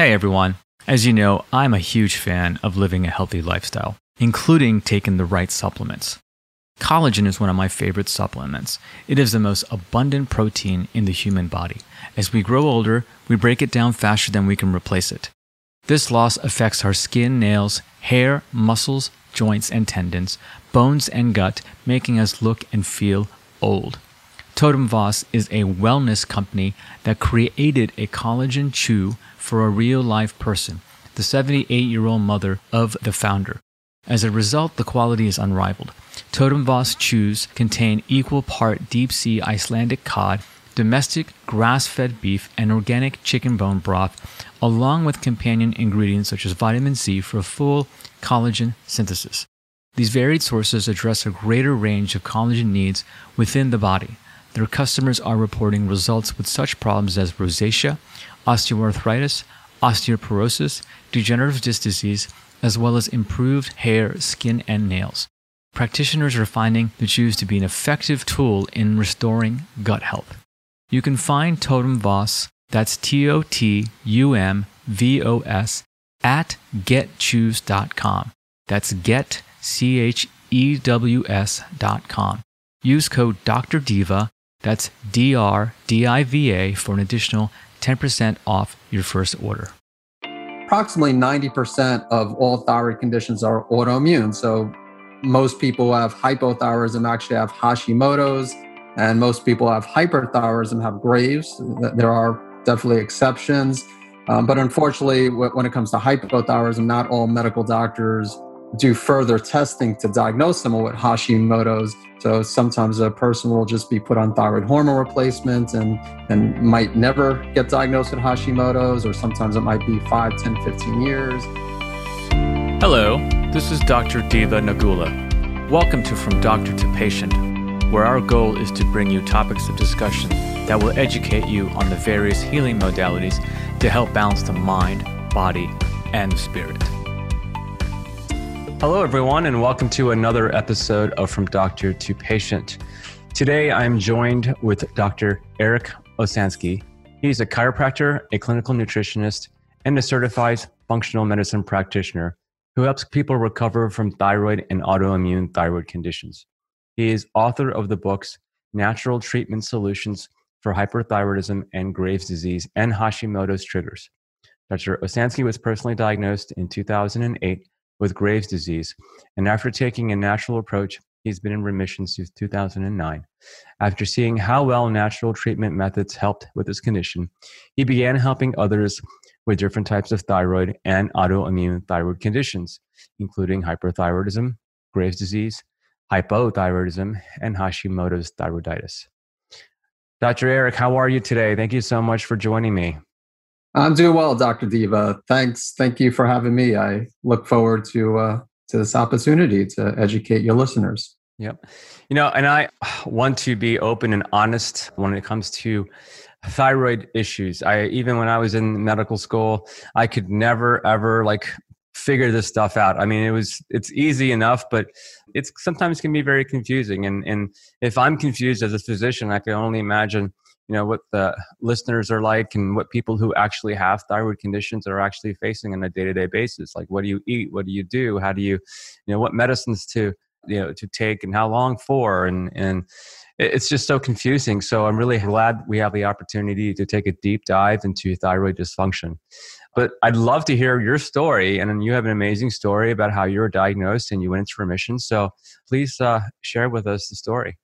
Hey everyone. As you know, I'm a huge fan of living a healthy lifestyle, including taking the right supplements. Collagen is one of my favorite supplements. It is the most abundant protein in the human body. As we grow older, we break it down faster than we can replace it. This loss affects our skin, nails, hair, muscles, joints, and tendons, bones, and gut, making us look and feel old. Totum Vos is a wellness company that created a collagen chew for a real life person, the 78 year old mother of the founder. As a result, the quality is unrivaled. Totum Vos chews contain equal part deep sea Icelandic cod, domestic grass fed beef, and organic chicken bone broth, along with companion ingredients such as vitamin C for full collagen synthesis. These varied sources address a greater range of collagen needs within the body. Their customers are reporting results with such problems as rosacea, osteoarthritis, osteoporosis, degenerative disc disease, as well as improved hair, skin, and nails. Practitioners are finding the chews to be an effective tool in restoring gut health. You can find Totum Vos, that's T O T U M V O S, at getchews.com. That's get, C H E W S.com. Use code Dr. Diva, that's D R D I V A, for an additional 10% off your first order. Approximately 90% of all thyroid conditions are autoimmune. So most people have hypothyroidism actually have Hashimoto's, and most people have hyperthyroidism have Graves. There are definitely exceptions. Um, but unfortunately, when it comes to hypothyroidism, not all medical doctors do further testing to diagnose someone with Hashimoto's. So sometimes a person will just be put on thyroid hormone replacement and, and might never get diagnosed with Hashimoto's, or sometimes it might be 5, 10, 15 years. Hello, this is Dr. Diva Nagula. Welcome to From Doctor to Patient, where our goal is to bring you topics of discussion that will educate you on the various healing modalities to help balance the mind, body, and spirit. Hello, everyone, and welcome to another episode of From Doctor to Patient. Today, I'm joined with Dr. Eric Osansky. He's a chiropractor, a clinical nutritionist, and a certified functional medicine practitioner who helps people recover from thyroid and autoimmune thyroid conditions. He is author of the books Natural Treatment Solutions for Hyperthyroidism and Graves' Disease and Hashimoto's Triggers. Dr. Osansky was personally diagnosed in 2008 with Graves' disease, and after taking a natural approach, he's been in remission since 2009. After seeing how well natural treatment methods helped with his condition, he began helping others with different types of thyroid and autoimmune thyroid conditions, including hyperthyroidism, Graves' disease, hypothyroidism, and Hashimoto's thyroiditis. Dr. Eric, how are you today? Thank you so much for joining me. I'm doing well, Dr. Diva. Thanks. Thank you for having me. I look forward to uh, to this opportunity to educate your listeners. Yep. You know, and I want to be open and honest when it comes to thyroid issues. I even when I was in medical school, I could never ever like figure this stuff out. I mean, it was it's easy enough, but it's sometimes can be very confusing. And and if I'm confused as a physician, I can only imagine you know what the listeners are like and what people who actually have thyroid conditions are actually facing on a day-to-day basis. Like what do you eat? What do you do? How do you you know what medicines to you know to take and how long for? And and it's just so confusing. So i'm really glad we have the opportunity to take a deep dive into thyroid dysfunction. But i'd love to hear your story. And you have an amazing story about how you were diagnosed and you went into remission. So please uh, share with us the story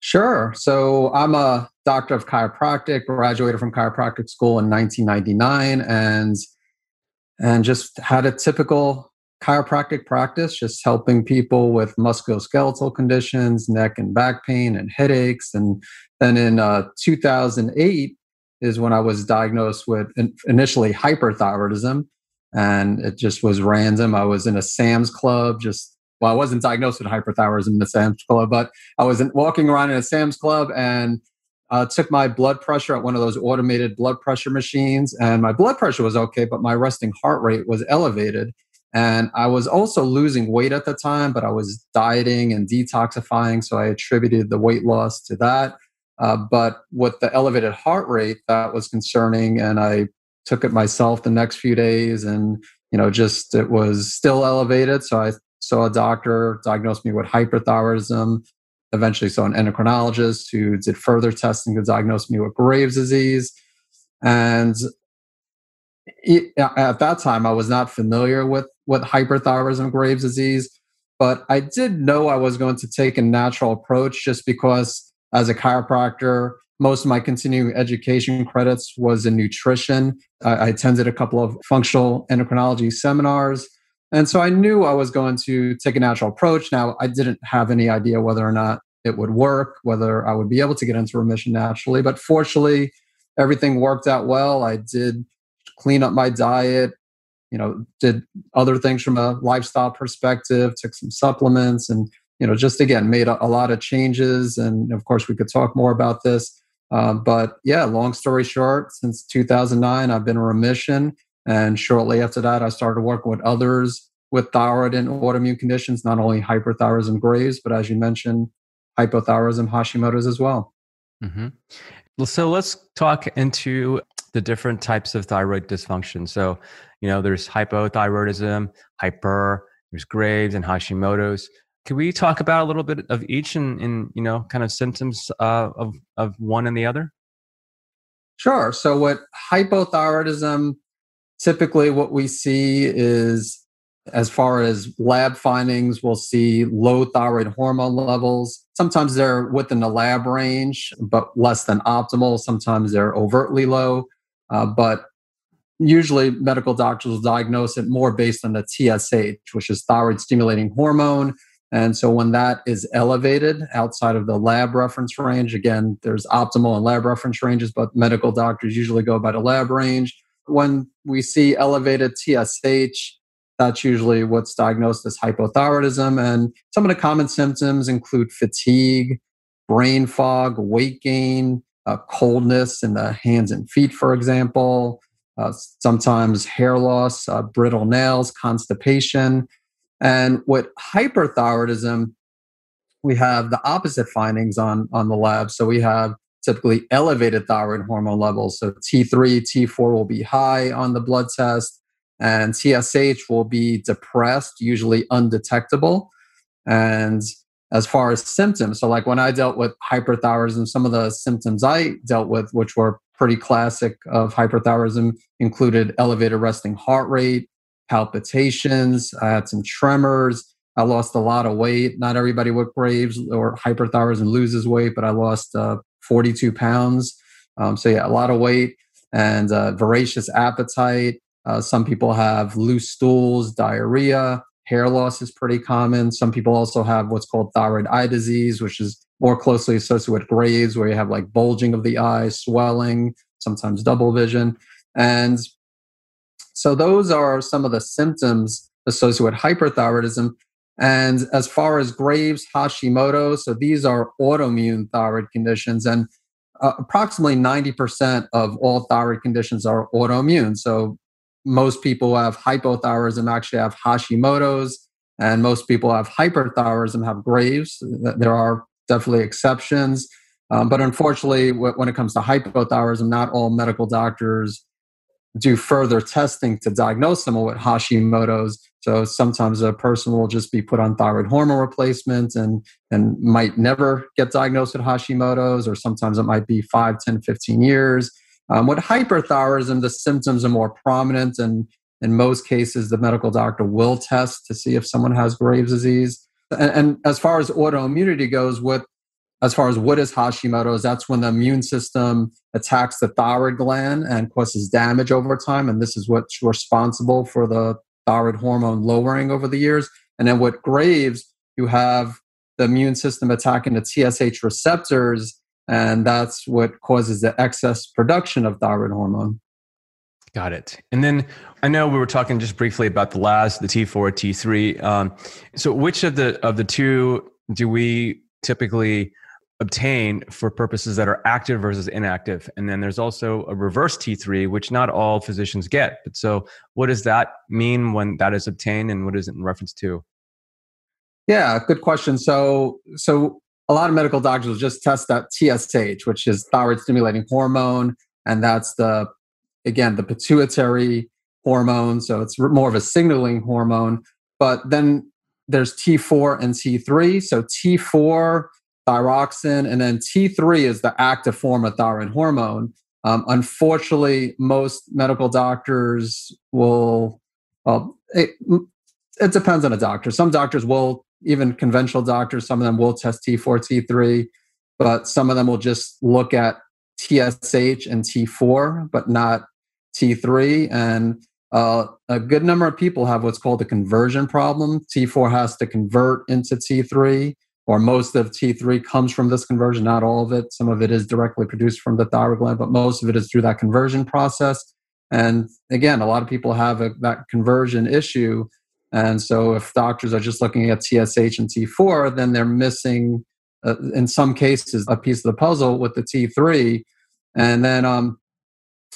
Sure. So I'm a doctor of chiropractic, graduated from chiropractic school in 1999 and and just had a typical chiropractic practice, just helping people with musculoskeletal conditions, neck and back pain and headaches. And then in uh, 2008 is when I was diagnosed with initially hyperthyroidism. And it just was random. I was in a Sam's Club, just well, I wasn't diagnosed with hyperthyroidism in the Sam's Club, but I was walking around in a Sam's Club and uh, took my blood pressure at one of those automated blood pressure machines, and my blood pressure was okay, but my resting heart rate was elevated. And I was also losing weight at the time, but I was dieting and detoxifying, so I attributed the weight loss to that. Uh, but with the elevated heart rate, that was concerning, and I took it myself the next few days and, you know, just it was still elevated. So I saw a doctor, diagnosed me with hyperthyroidism, eventually saw an endocrinologist who did further testing to diagnose me with Graves' disease. And at that time, I was not familiar with, with hyperthyroidism, Graves' disease, but I did know I was going to take a natural approach just because as a chiropractor, most of my continuing education credits was in nutrition. I attended a couple of functional endocrinology seminars. And so I knew I was going to take a natural approach. Now, I didn't have any idea whether or not it would work, whether I would be able to get into remission naturally. But fortunately, everything worked out well. I did clean up my diet, you know, did other things from a lifestyle perspective, took some supplements, and, you know, just again, made a, a lot of changes. And of course, we could talk more about this. Uh, but yeah, long story short, since 2009, I've been in remission. And shortly after that, I started working with others with thyroid and autoimmune conditions, not only hyperthyroidism Graves, but as you mentioned, hypothyroidism Hashimoto's as well. Mm-hmm. Well, so let's talk into the different types of thyroid dysfunction. So, you know, there's hypothyroidism, hyper, there's Graves and Hashimoto's. Can we talk about a little bit of each and, in you know, kind of symptoms uh, of, of one and the other? Sure. So, what hypothyroidism, typically what we see is as far as lab findings, we'll see low thyroid hormone levels. Sometimes they're within the lab range, but less than optimal. Sometimes they're overtly low. Uh, but usually, medical doctors will diagnose it more based on the TSH, which is thyroid stimulating hormone. And so when that is elevated outside of the lab reference range, again, there's optimal and lab reference ranges, but medical doctors usually go by the lab range. When we see elevated TSH, that's usually what's diagnosed as hypothyroidism. And some of the common symptoms include fatigue, brain fog, weight gain, uh, coldness in the hands and feet, for example, uh, sometimes hair loss, uh, brittle nails, constipation. And with hyperthyroidism, we have the opposite findings on, on the lab. So we have typically elevated thyroid hormone levels. So T3, T4 will be high on the blood test, and TSH will be depressed, usually undetectable. And as far as symptoms, so like when I dealt with hyperthyroidism, some of the symptoms I dealt with, which were pretty classic of hyperthyroidism, included elevated resting heart rate, palpitations. I had some tremors. I lost a lot of weight. Not everybody with Graves or hyperthyroidism loses weight, but I lost uh, 42 pounds. Um, so yeah, a lot of weight and uh, voracious appetite. Uh, some people have loose stools, diarrhea, hair loss is pretty common. Some people also have what's called thyroid eye disease, which is more closely associated with Graves, where you have like bulging of the eyes, swelling, sometimes double vision. And so those are some of the symptoms associated with hyperthyroidism. And as far as Graves, Hashimoto, so these are autoimmune thyroid conditions. And uh, approximately 90% of all thyroid conditions are autoimmune. So most people have hypothyroidism actually have Hashimoto's, and most people have hyperthyroidism have Graves. There are definitely exceptions. Um, but unfortunately, when it comes to hypothyroidism, not all medical doctors do further testing to diagnose someone with Hashimoto's. So sometimes a person will just be put on thyroid hormone replacement and, and might never get diagnosed with Hashimoto's, or sometimes it might be 5, 10, 15 years. Um, with hyperthyroidism, the symptoms are more prominent, and in most cases, the medical doctor will test to see if someone has Graves' disease. And, and as far as autoimmunity goes, with as far as what is Hashimoto's, that's when the immune system attacks the thyroid gland and causes damage over time. And this is what's responsible for the thyroid hormone lowering over the years. And then with Graves, you have the immune system attacking the TSH receptors, and that's what causes the excess production of thyroid hormone. Got it. And then I know we were talking just briefly about the LAS, the T4, T3. Um, so which of the of the two do we typically obtain for purposes that are active versus inactive. And then there's also a reverse T3, which not all physicians get. But so, what does that mean when that is obtained, and what is it in reference to? Yeah, good question. So, so a lot of medical doctors will just test that TSH, which is thyroid stimulating hormone, and that's the again, the pituitary hormone. So it's more of a signaling hormone. But then there's T4 and T3. So T4, thyroxine, and then T3 is the active form of thyroid hormone. Um, unfortunately, most medical doctors will, well, it, it depends on a doctor. Some doctors will, even conventional doctors, some of them will test T4, T3, but some of them will just look at TSH and T4, but not T3. And uh, a good number of people have what's called a conversion problem. T4 has to convert into T3, or most of T3 comes from this conversion, not all of it. Some of it is directly produced from the thyroid gland, but most of it is through that conversion process. And again, a lot of people have a, that conversion issue. And so if doctors are just looking at TSH and T4, then they're missing, uh, in some cases, a piece of the puzzle with the T3. And then um,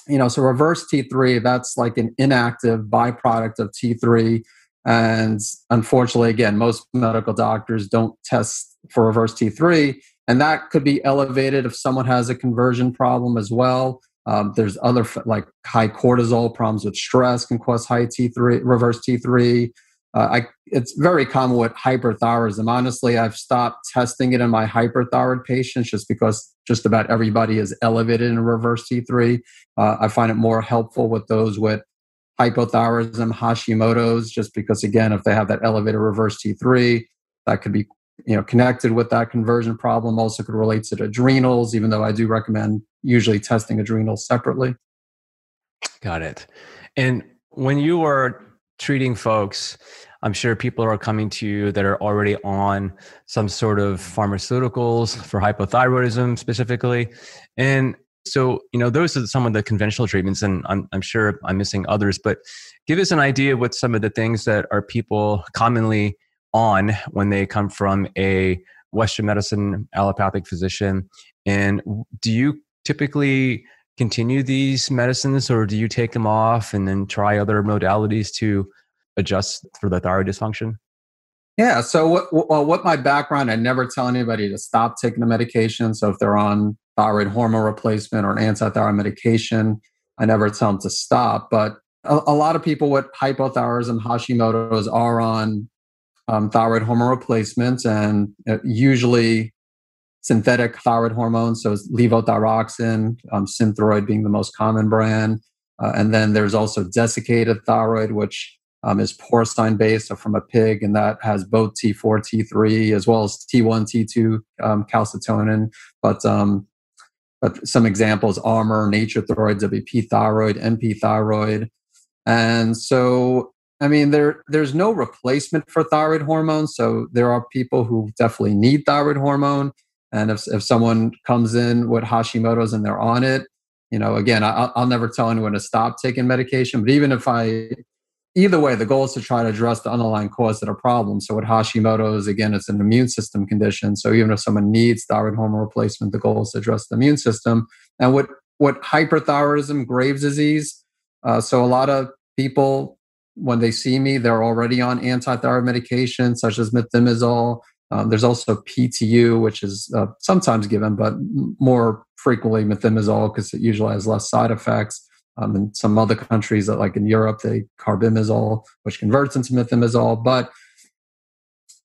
you know, so reverse T3, that's like an inactive byproduct of T3. And unfortunately, again, most medical doctors don't test for reverse T3. And that could be elevated if someone has a conversion problem as well. Um, there's other like high cortisol problems with stress can cause high T3, reverse T3. Uh, I, it's very common with hyperthyroidism. Honestly, I've stopped testing it in my hyperthyroid patients just because just about everybody is elevated in reverse T3. Uh, I find it more helpful with those with hypothyroidism, Hashimoto's, just because again, if they have that elevated reverse T3, that could be you know connected with that conversion problem. Also, could relate to adrenals, even though I do recommend usually testing adrenals separately. Got it. And when you are treating folks, I'm sure people are coming to you that are already on some sort of pharmaceuticals for hypothyroidism specifically. And so, you know, those are some of the conventional treatments, and I'm, I'm sure I'm missing others, but give us an idea what some of the things that are people commonly on when they come from a Western medicine allopathic physician. And do you typically continue these medicines or do you take them off and then try other modalities to adjust for the thyroid dysfunction? Yeah. So, what, well, what my background, I never tell anybody to stop taking the medication. So, if they're on thyroid hormone replacement or an anti-thyroid medication, I never tell them to stop. But a, a lot of people with hypothyroidism, Hashimoto's, are on um, thyroid hormone replacements, and uh, usually synthetic thyroid hormones. So, levothyroxine, um, Synthroid being the most common brand. Uh, and then there's also desiccated thyroid, which um, is porcine based, so from a pig, and that has both T4, T3, as well as T1, T2 um, calcitonin. But um, but some examples: Armour, Nature-Throid, WP Thyroid, NP Thyroid, and so I mean there there's no replacement for thyroid hormone. So there are people who definitely need thyroid hormone, and if if someone comes in with Hashimoto's and they're on it, you know, again, I, I'll never tell anyone to stop taking medication. But even if I either way, the goal is to try to address the underlying cause of the problem. So with Hashimoto's, again, it's an immune system condition. So even if someone needs thyroid hormone replacement, the goal is to address the immune system. And with what hyperthyroidism, Graves' disease, uh, so a lot of people, when they see me, they're already on anti-thyroid medication such as methimazole. Um, there's also PTU, which is uh, sometimes given, but more frequently methimazole because it usually has less side effects. Um, in some other countries, that like in Europe, they carbimazole, which converts into methimazole. But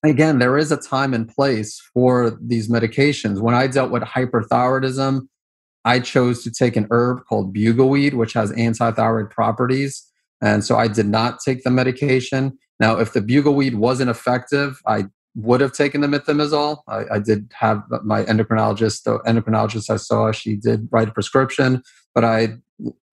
again, there is a time and place for these medications. When I dealt with hyperthyroidism, I chose to take an herb called bugleweed, which has antithyroid properties. And so I did not take the medication. Now, if the bugleweed wasn't effective, I would have taken the methimazole. I, I, did have my endocrinologist, the endocrinologist I saw, she did write a prescription, but I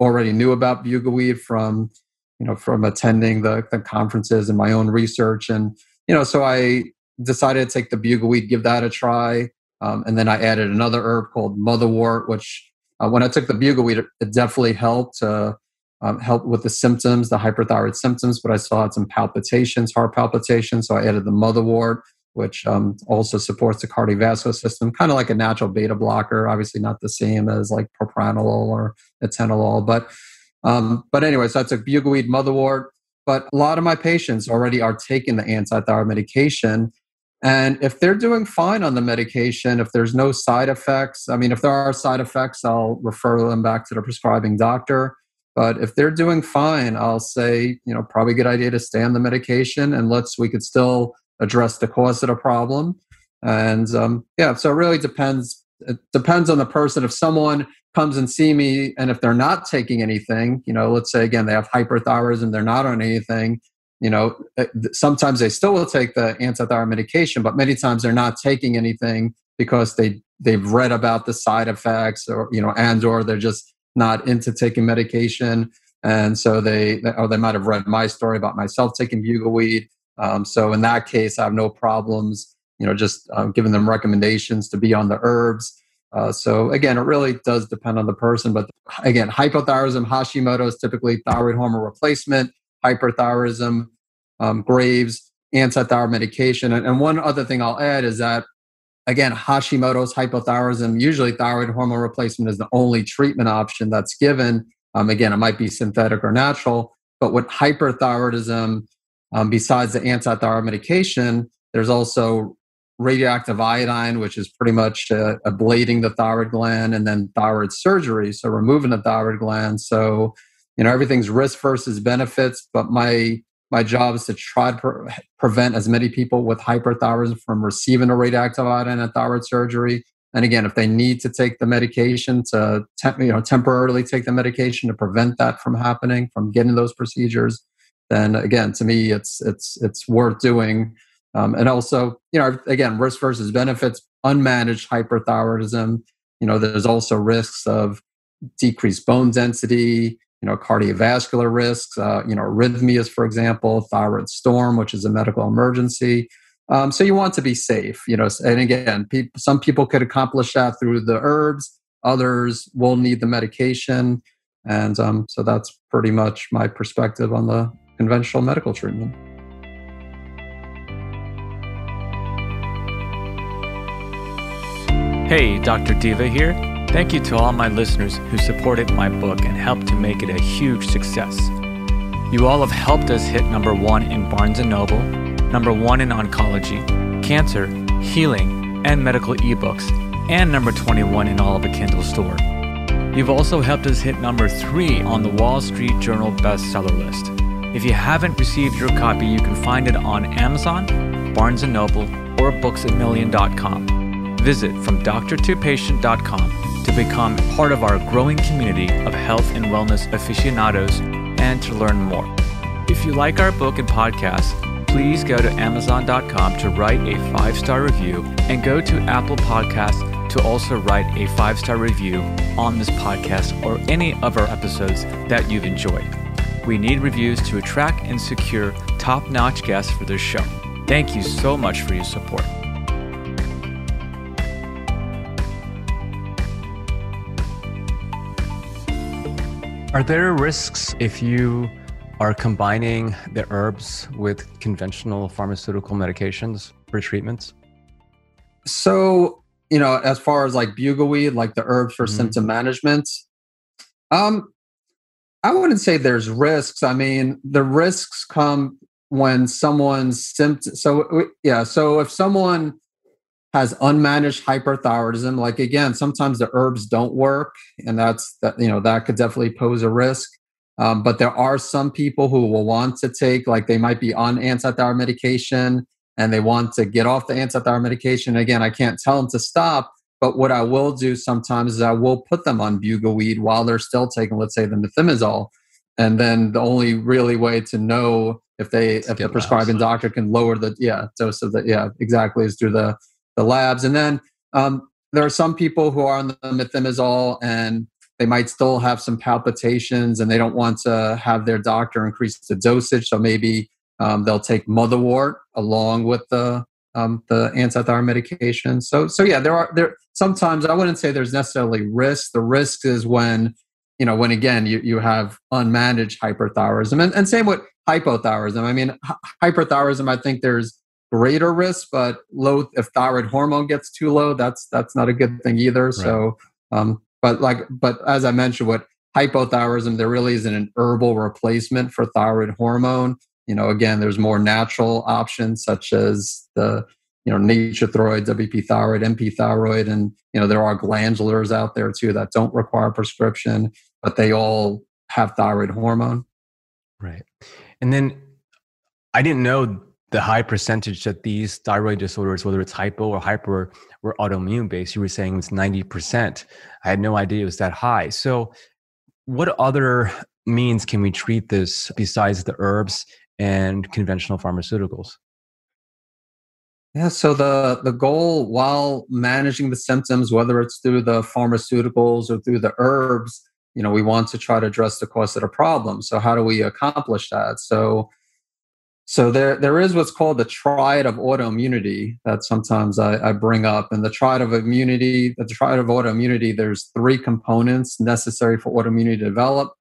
already knew about bugleweed from, you know, from attending the, the conferences and my own research. And, you know, so I decided to take the bugleweed, give that a try. Um, and then I added another herb called motherwort, which uh, when I took the bugleweed, it, it definitely helped. Uh, um, help with the symptoms, the hyperthyroid symptoms, but I still had some palpitations, heart palpitations. So I added the motherwort, which um, also supports the cardiovascular system, kind of like a natural beta blocker. Obviously, not the same as like propranolol or atenolol, but um, but anyway, so I took bugleweed, motherwort. But a lot of my patients already are taking the anti-thyroid medication, and if they're doing fine on the medication, if there's no side effects, I mean, if there are side effects, I'll refer them back to the prescribing doctor. But if they're doing fine, I'll say, you know, probably a good idea to stay on the medication and let's, we could still address the cause of the problem. And um, yeah, so it really depends. It depends on the person. If someone comes and see me and if they're not taking anything, you know, let's say again, they have hyperthyroidism, they're not on anything, you know, eh, sometimes they still will take the antithyroid medication, but many times they're not taking anything because they they've read about the side effects or you know and or they're just not into taking medication and so they or they might have read my story about myself taking bugleweed um, so in that case i have no problems you know just um, giving them recommendations to be on the herbs uh, so again it really does depend on the person but again hypothyroidism hashimoto's typically thyroid hormone replacement hyperthyroidism um, graves antithyroid medication and, and one other thing i'll add is that again, Hashimoto's hypothyroidism, usually thyroid hormone replacement is the only treatment option that's given. Um, again, it might be synthetic or natural, but with hyperthyroidism, um, besides the antithyroid medication, there's also radioactive iodine, which is pretty much uh, ablating the thyroid gland, and then thyroid surgery, so removing the thyroid gland. So, you know, everything's risk versus benefits. But my my job is to try to pre- prevent as many people with hyperthyroidism from receiving a radioactive iodine and thyroid surgery. And again, if they need to take the medication to you know temporarily take the medication to prevent that from happening, from getting those procedures, then again, to me, it's it's it's worth doing. Um, and also, you know, again, risk versus benefits. Unmanaged hyperthyroidism, you know, there's also risks of decreased bone density, you know, cardiovascular risks, uh, you know, arrhythmias, for example, thyroid storm, which is a medical emergency. Um, so you want to be safe, you know. And again, pe- some people could accomplish that through the herbs. Others will need the medication, and um, so that's pretty much my perspective on the conventional medical treatment. Hey, Dr. Diva here. Thank you to all my listeners who supported my book and helped to make it a huge success. You all have helped us hit number one in Barnes & Noble, number one in oncology, cancer, healing, and medical ebooks, and number 21 in all of a Kindle store. You've also helped us hit number three on the Wall Street Journal bestseller list. If you haven't received your copy, you can find it on Amazon, Barnes & Noble, or booksamillion.com. Visit from doctor2patient.com to become part of our growing community of health and wellness aficionados and to learn more. If you like our book and podcast, please go to Amazon.com to write a five star review and go to Apple Podcasts to also write a five star review on this podcast or any of our episodes that you've enjoyed. We need reviews to attract and secure top notch guests for this show. Thank you so much for your support. Are there risks if you are combining the herbs with conventional pharmaceutical medications for treatments? So, you know, as far as like bugleweed, like the herbs for mm-hmm. symptom management, um, I wouldn't say there's risks. I mean, the risks come when someone's symptom. So, yeah. So, if someone has unmanaged hyperthyroidism like again sometimes the herbs don't work and that's that you know that could definitely pose a risk um, but there are some people who will want to take like they might be on antithyroid medication and they want to get off the antithyroid medication again i can't tell them to stop but what i will do sometimes is i will put them on bugleweed while they're still taking let's say the methimazole and then the only really way to know if they if the prescribing doctor can lower the yeah dose of the yeah exactly is through the the labs. And then um, there are some people who are on the methimazole and they might still have some palpitations and they don't want to have their doctor increase the dosage. So maybe um, they'll take motherwort along with the um, the antithyroid medication. So so yeah, there are there sometimes I wouldn't say there's necessarily risk. The risk is when you know when again you, you have unmanaged hyperthyroidism and, and same with hypothyroidism. I mean hyperthyroidism. I think there's greater risk, but low if thyroid hormone gets too low, that's that's not a good thing either. Right. So, um, but like, but as I mentioned, with hypothyroidism, there really isn't an herbal replacement for thyroid hormone. You know, again, there's more natural options such as the you know Nature-Throid, WP thyroid, NP thyroid, and you know there are glandulars out there too that don't require prescription, but they all have thyroid hormone. Right. And then I didn't know the high percentage that these thyroid disorders, whether it's hypo or hyper, were autoimmune based. You were saying it's 90%. I had no idea it was that high. So, what other means can we treat this besides the herbs and conventional pharmaceuticals? Yeah, so the the goal while managing the symptoms, whether it's through the pharmaceuticals or through the herbs, you know, we want to try to address the cause of the problem. So how do we accomplish that? So so there there is what's called the triad of autoimmunity that sometimes I, I bring up. And the triad of immunity, the triad of autoimmunity, there's three components necessary for autoimmunity to develop.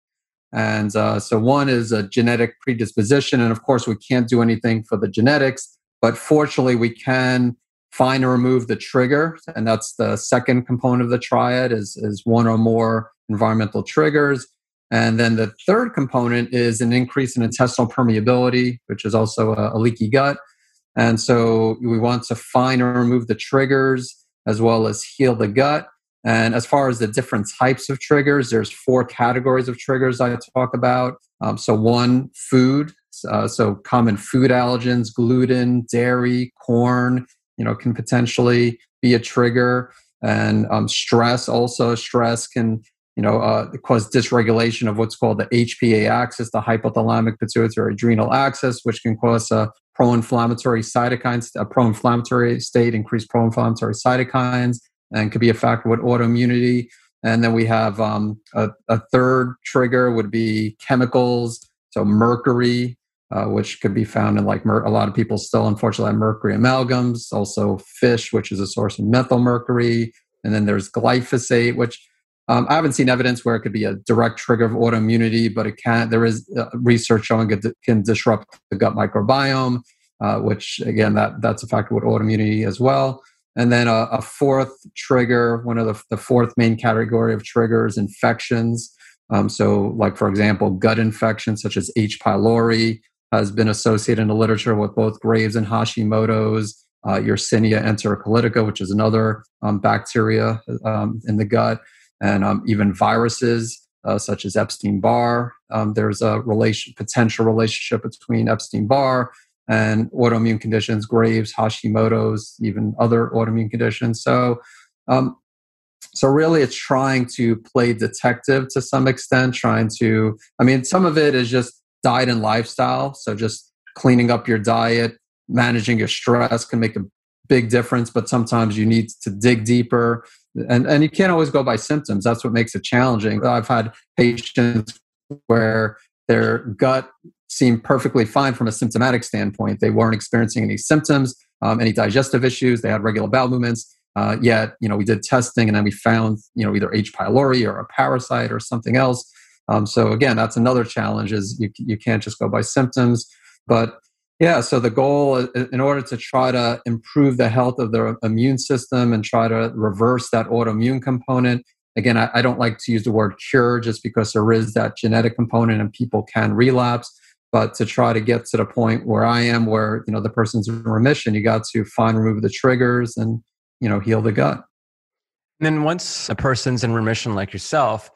And uh, so one is a genetic predisposition, and of course we can't do anything for the genetics but fortunately, we can find and remove the trigger, and that's the second component of the triad is, is one or more environmental triggers. And then the third component is an increase in intestinal permeability, which is also a, a leaky gut. And so we want to find and remove the triggers as well as heal the gut. And as far as the different types of triggers, there's four categories of triggers I talk about. Um, so one, food. Uh, so common food allergens, gluten, dairy, corn, you know, can potentially be a trigger. And um, stress also, stress can, you know, uh, cause dysregulation of what's called the HPA axis, the hypothalamic pituitary adrenal axis, which can cause a pro-inflammatory cytokines, a pro-inflammatory state, increased pro-inflammatory cytokines, and could be a factor with autoimmunity. And then we have um, a, a, third trigger would be chemicals, so mercury, uh, which could be found in like mer- a lot of people still unfortunately have mercury amalgams. Also fish, which is a source of methyl mercury, and then there's glyphosate, which um, I haven't seen evidence where it could be a direct trigger of autoimmunity, but it can. There is uh, research showing it can disrupt the gut microbiome, uh, which again that that's a factor with autoimmunity as well. And then a, a fourth trigger, one of the, the, fourth main category of triggers, infections. Um, so, like for example, gut infections such as H. pylori has been associated in the literature with both Graves and Hashimoto's. Uh, Yersinia enterocolitica, which is another um, bacteria um, in the gut, and um, even viruses uh, such as Epstein Barr. Um, there's a relation, potential relationship between Epstein Barr and autoimmune conditions, Graves, Hashimoto's, even other autoimmune conditions. So, um, so really, it's trying to play detective to some extent. Trying to, I mean, some of it is just diet and lifestyle. So just cleaning up your diet, managing your stress can make a big difference. But sometimes you need to dig deeper, and and you can't always go by symptoms. That's what makes it challenging. I've had patients where their gut seemed perfectly fine from a symptomatic standpoint. They weren't experiencing any symptoms, um, any digestive issues. They had regular bowel movements. Uh, yet, you know, we did testing and then we found, you know, either H. pylori or a parasite or something else. Um, so again, that's another challenge is you, you can't just go by symptoms. But yeah, so the goal in order to try to improve the health of the immune system and try to reverse that autoimmune component Again, I, I don't like to use the word cure just because there is that genetic component and people can relapse. But to try to get to the point where I am, where you know the person's in remission, you got to find remove the triggers and you know heal the gut. And then once a person's in remission, like yourself,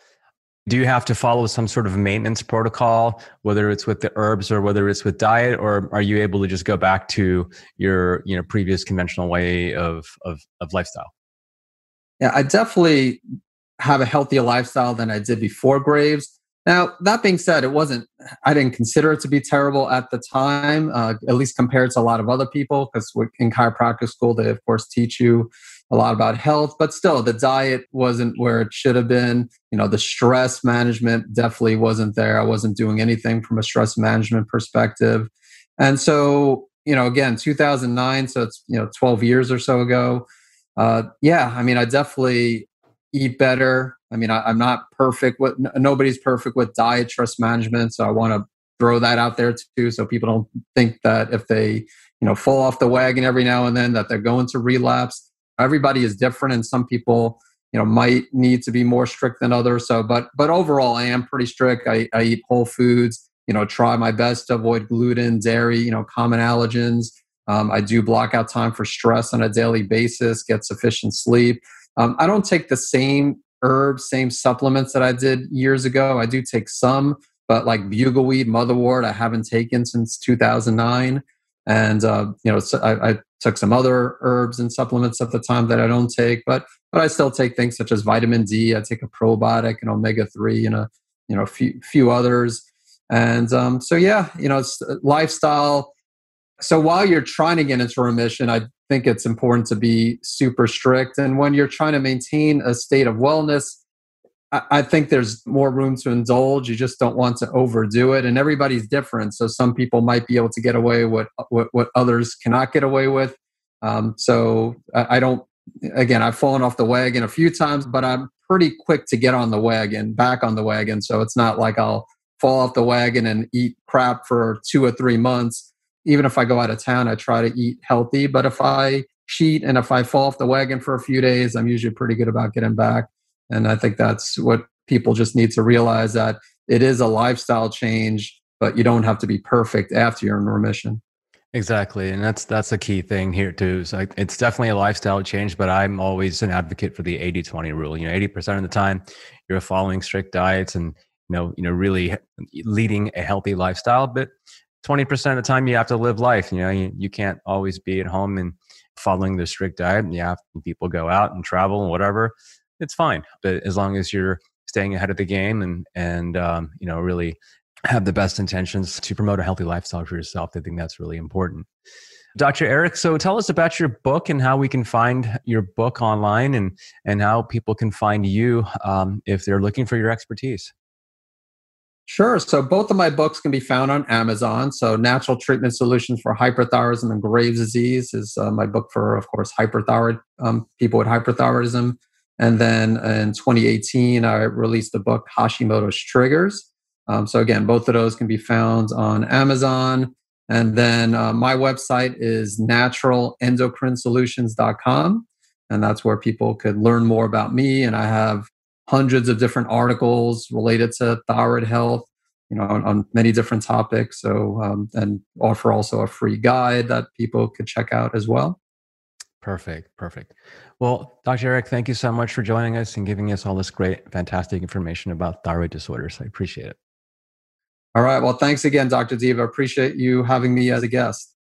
do you have to follow some sort of maintenance protocol, whether it's with the herbs or whether it's with diet, or are you able to just go back to your you know previous conventional way of of, of lifestyle? Yeah, I definitely have a healthier lifestyle than I did before Graves. Now, that being said, it wasn't, I didn't consider it to be terrible at the time, uh, at least compared to a lot of other people, because in chiropractic school, they, of course, teach you a lot about health, but still, the diet wasn't where it should have been. You know, the stress management definitely wasn't there. I wasn't doing anything from a stress management perspective. And so, you know, again, 2009, so it's, you know, 12 years or so ago. Uh, yeah, I mean, I definitely eat better. I mean, I, am not perfect. With, nobody's perfect with diet stress management, so I want to throw that out there too, so people don't think that if they, you know, fall off the wagon every now and then that they're going to relapse. Everybody is different, and some people, you know, might need to be more strict than others. So, but but overall, I am pretty strict. I, I eat whole foods. You know, try my best to avoid gluten, dairy. You know, common allergens. Um, I do block out time for stress on a daily basis. Get sufficient sleep. Um, I don't take the same herbs, same supplements that I did years ago. I do take some, but like bugleweed, motherwort, I haven't taken since 2009. And uh, you know, so I, I, took some other herbs and supplements at the time that I don't take, but but I still take things such as vitamin D. I take a probiotic and omega three and a you know few few others. And um, so yeah, you know, it's uh, lifestyle. So while you're trying to get into remission, I think it's important to be super strict. And when you're trying to maintain a state of wellness, I think there's more room to indulge. You just don't want to overdo it, and everybody's different. So some people might be able to get away with what what others cannot get away with. Um, so I, I don't. Again, I've fallen off the wagon a few times, but I'm pretty quick to get on the wagon, back on the wagon. So it's not like I'll fall off the wagon and eat crap for two or three months. Even if I go out of town, I try to eat healthy. But if I cheat and if I fall off the wagon for a few days, I'm usually pretty good about getting back. And I think that's what people just need to realize that it is a lifestyle change, but you don't have to be perfect after you're in remission. Exactly, and that's that's a key thing here too. So it's definitely a lifestyle change, but I'm always an advocate for the 80-20 rule. You know, 80% of the time you're following strict diets and you know, you know, really leading a healthy lifestyle, but 20% of the time you have to live life. You know, you, you can't always be at home and following the strict diet. Yeah, people go out and travel and whatever it's fine. But as long as you're staying ahead of the game and and um, you know really have the best intentions to promote a healthy lifestyle for yourself, I think that's really important. Dr. Eric, so tell us about your book and how we can find your book online and and how people can find you um, if they're looking for your expertise. Sure. So both of my books can be found on Amazon. So Natural Treatment Solutions for Hyperthyroidism and Graves' Disease is uh, my book for, of course, hyperthyroid um, people with hyperthyroidism. And then in 2018, I released the book Hashimoto's Triggers. Um, so again, both of those can be found on Amazon. And then uh, my website is naturalendocrinesolutions.com. And that's where people could learn more about me. And I have hundreds of different articles related to thyroid health, you know, on, on many different topics. So, um, and offer also a free guide that people could check out as well. Perfect. Perfect. Well, Dr. Eric, thank you so much for joining us and giving us all this great, fantastic information about thyroid disorders. I appreciate it. All right. Well, thanks again, Dr. Diva. Appreciate you having me as a guest.